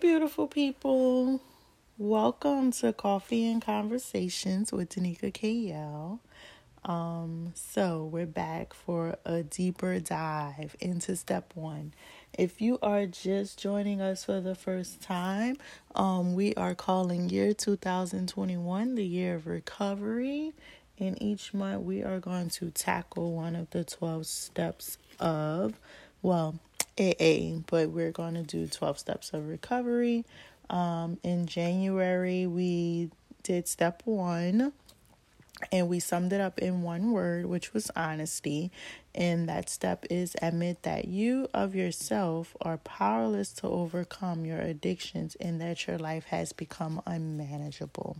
Beautiful people. Welcome to Coffee and Conversations with Danica KL. Um, so we're back for a deeper dive into step one. If you are just joining us for the first time, um, we are calling year 2021 the year of recovery. And each month we are going to tackle one of the 12 steps of, well, AA, but we're going to do 12 steps of recovery. Um, in January, we did step one and we summed it up in one word, which was honesty. And that step is admit that you of yourself are powerless to overcome your addictions and that your life has become unmanageable.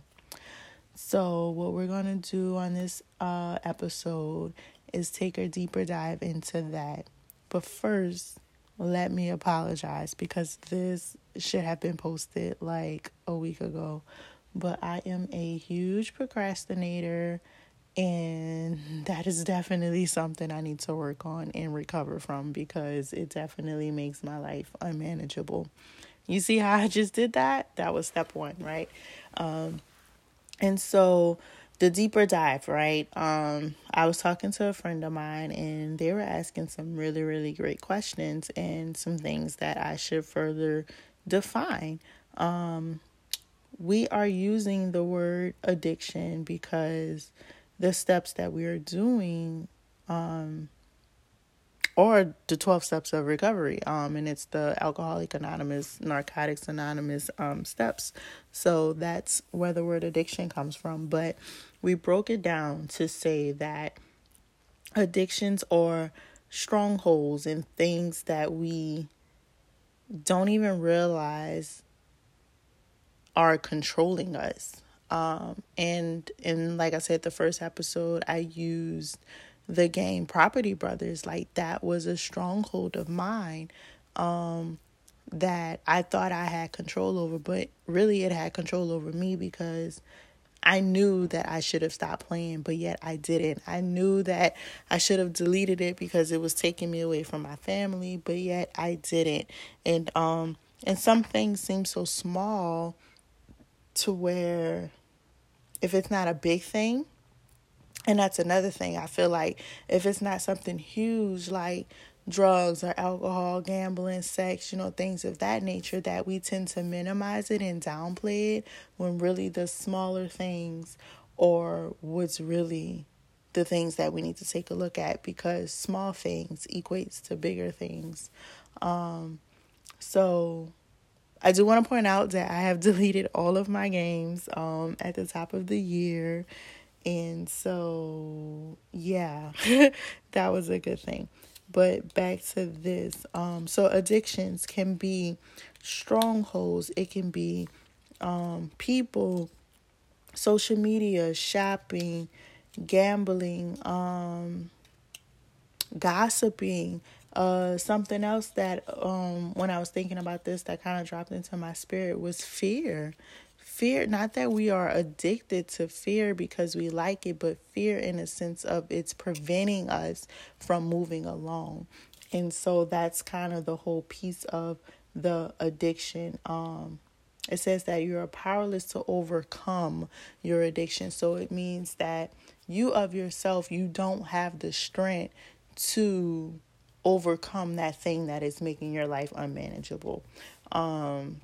So, what we're going to do on this uh, episode is take a deeper dive into that. But first, let me apologize because this should have been posted like a week ago. But I am a huge procrastinator, and that is definitely something I need to work on and recover from because it definitely makes my life unmanageable. You see how I just did that? That was step one, right? Um, and so the deeper dive, right? Um, I was talking to a friend of mine and they were asking some really, really great questions and some things that I should further define. Um, we are using the word addiction because the steps that we are doing um, or the 12 steps of recovery um and it's the alcoholic anonymous narcotics anonymous um steps so that's where the word addiction comes from but we broke it down to say that addictions are strongholds and things that we don't even realize are controlling us um and and like i said the first episode i used the game Property Brothers. Like that was a stronghold of mine um, that I thought I had control over, but really it had control over me because I knew that I should have stopped playing, but yet I didn't. I knew that I should have deleted it because it was taking me away from my family, but yet I didn't. And um and some things seem so small to where if it's not a big thing, and that's another thing. I feel like if it's not something huge like drugs or alcohol, gambling, sex, you know, things of that nature, that we tend to minimize it and downplay it when really the smaller things or what's really the things that we need to take a look at because small things equates to bigger things. Um, so I do want to point out that I have deleted all of my games um, at the top of the year. And so, yeah, that was a good thing. But back to this. Um, so addictions can be strongholds. It can be um, people, social media, shopping, gambling, um, gossiping. Uh, something else that um, when I was thinking about this that kind of dropped into my spirit was fear fear not that we are addicted to fear because we like it but fear in a sense of it's preventing us from moving along. And so that's kind of the whole piece of the addiction. Um it says that you are powerless to overcome your addiction. So it means that you of yourself you don't have the strength to overcome that thing that is making your life unmanageable. Um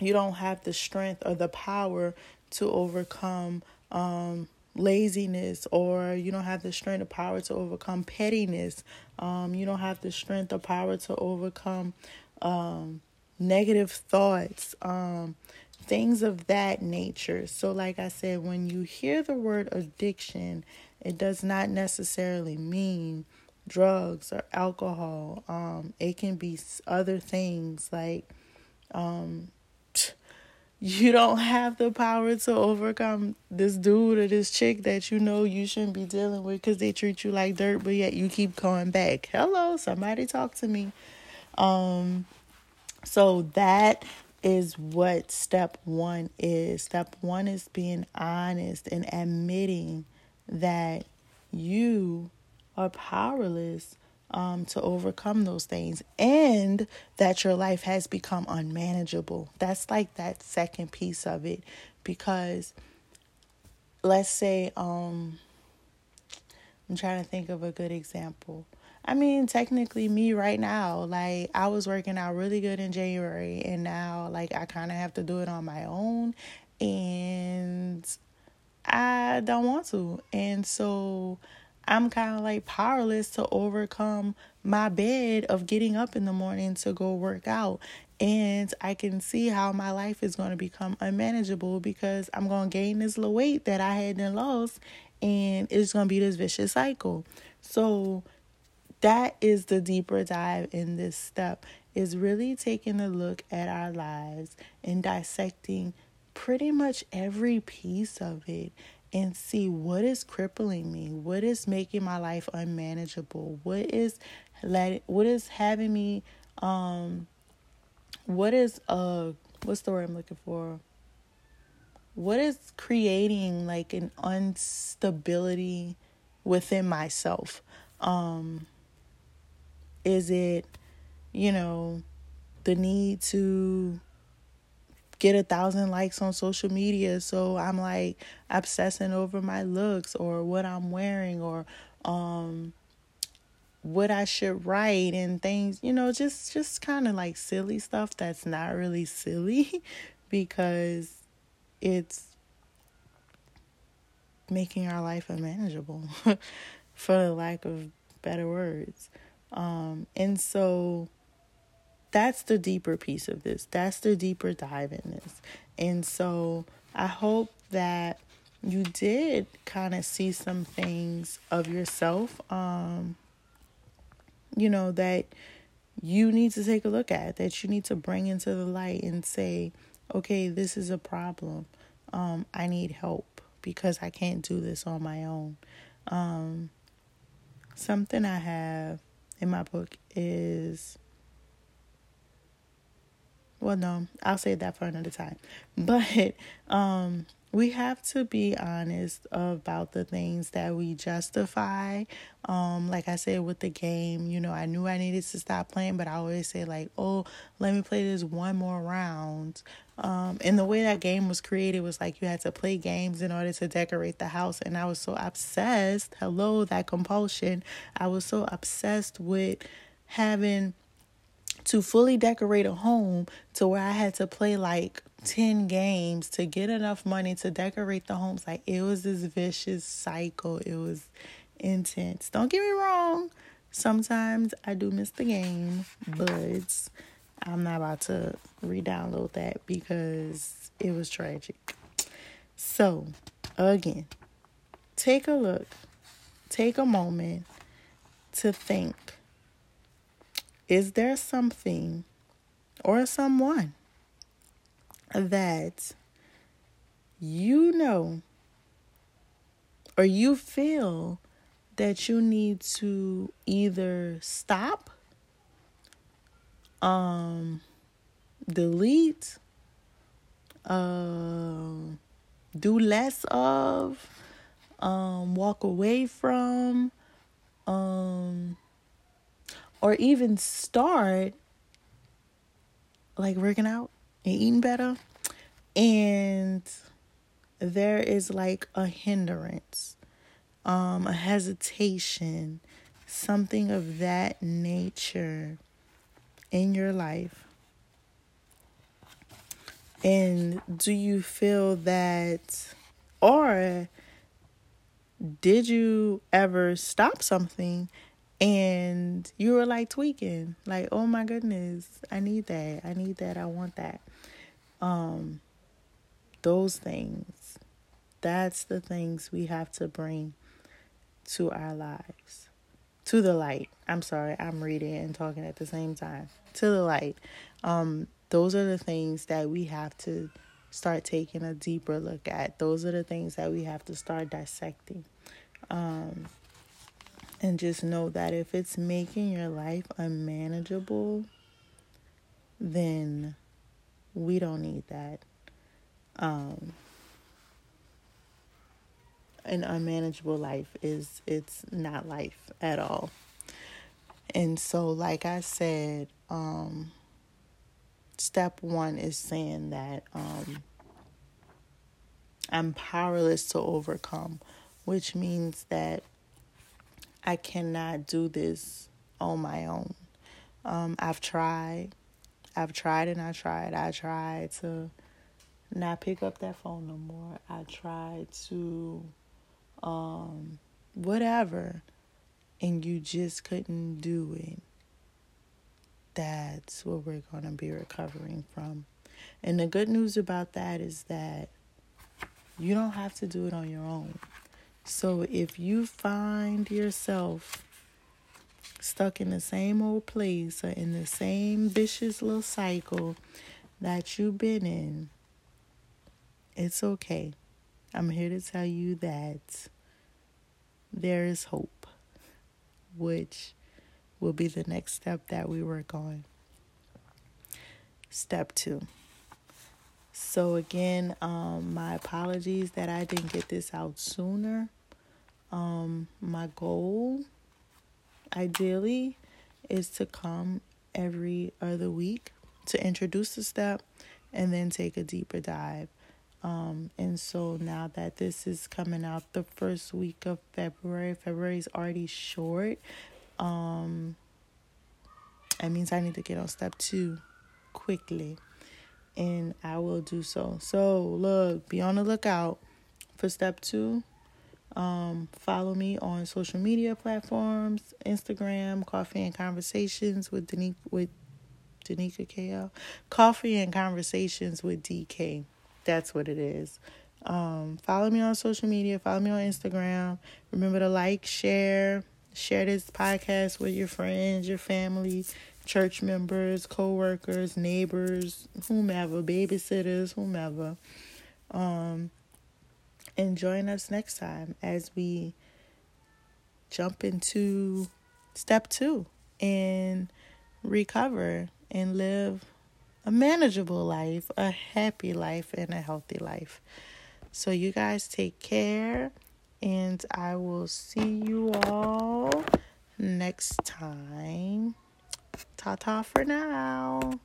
you don't have the strength or the power to overcome um, laziness or you don't have the strength or power to overcome pettiness. Um, you don't have the strength or power to overcome um, negative thoughts um, things of that nature. So like i said when you hear the word addiction it does not necessarily mean drugs or alcohol. Um, it can be other things like um, you don't have the power to overcome this dude or this chick that you know you shouldn't be dealing with because they treat you like dirt, but yet you keep going back. Hello, somebody talk to me. Um, so that is what step one is. Step one is being honest and admitting that you are powerless um, to overcome those things and that your life has become unmanageable. That's like that second piece of it because let's say um I'm trying to think of a good example. I mean, technically, me right now, like I was working out really good in January, and now, like, I kind of have to do it on my own, and I don't want to. And so I'm kind of like powerless to overcome my bed of getting up in the morning to go work out. And I can see how my life is going to become unmanageable because I'm going to gain this little weight that I hadn't lost, and it's going to be this vicious cycle. So, that is the deeper dive in this step is really taking a look at our lives and dissecting pretty much every piece of it and see what is crippling me what is making my life unmanageable what is letting what is having me um what is uh what's the word i'm looking for? What is creating like an instability within myself? Um is it, you know, the need to get a thousand likes on social media? So I'm like obsessing over my looks or what I'm wearing or um what I should write and things, you know, just just kind of like silly stuff that's not really silly because it's making our life unmanageable for lack of better words. Um, and so that's the deeper piece of this. That's the deeper dive in this. And so I hope that you did kind of see some things of yourself, um, you know, that you need to take a look at, that you need to bring into the light and say, okay, this is a problem. Um, I need help because I can't do this on my own. Um, something I have in my book is well no i'll save that for another time. But um we have to be honest about the things that we justify. Um like i said with the game you know i knew i needed to stop playing but i always say like oh let me play this one more round. Um and the way that game was created was like you had to play games in order to decorate the house. And i was so obsessed hello that compulsion. I was so obsessed with having to fully decorate a home to where I had to play like 10 games to get enough money to decorate the homes. Like it was this vicious cycle. It was intense. Don't get me wrong. Sometimes I do miss the game, but I'm not about to re download that because it was tragic. So, again, take a look, take a moment to think is there something or someone that you know or you feel that you need to either stop, um, delete, uh, do less of, um, walk away from, um, or even start like working out and eating better. And there is like a hindrance um a hesitation something of that nature in your life. And do you feel that or did you ever stop something and you were like tweaking. Like oh my goodness i need that. I need that. I want that. Um those things. That's the things we have to bring to our lives. To the light. I'm sorry i'm reading and talking at the same time. To the light. Um those are the things that we have to start taking a deeper look at. Those are the things that we have to start dissecting. Um and just know that if it's making your life unmanageable, then we don't need that. Um, an unmanageable life is it's not life at all. And so, like I said, um, step one is saying that um, I'm powerless to overcome, which means that I cannot do this on my own. Um, I've tried. I've tried and I tried. I tried to not pick up that phone no more. I tried to um whatever and you just couldn't do it. That's what we're going to be recovering from. And the good news about that is that you don't have to do it on your own. So if you find yourself stuck in the same old place or in the same vicious little cycle that you've been in, it's okay. I'm here to tell you that there is hope, which will be the next step that we work on. Step two. So, again, um, my apologies that I didn't get this out sooner. Um, my goal, ideally, is to come every other week to introduce the step and then take a deeper dive. Um, and so now that this is coming out the first week of February, February is already short. Um, that means I need to get on step two quickly, and I will do so. So, look, be on the lookout for step two. Um, follow me on social media platforms, Instagram, Coffee and Conversations with Danique with Danica KL. Coffee and Conversations with DK. That's what it is. Um, follow me on social media, follow me on Instagram. Remember to like, share, share this podcast with your friends, your family, church members, co-workers, neighbors, whomever, babysitters, whomever. Um, and join us next time as we jump into step two and recover and live a manageable life, a happy life, and a healthy life. So, you guys take care, and I will see you all next time. Ta ta for now.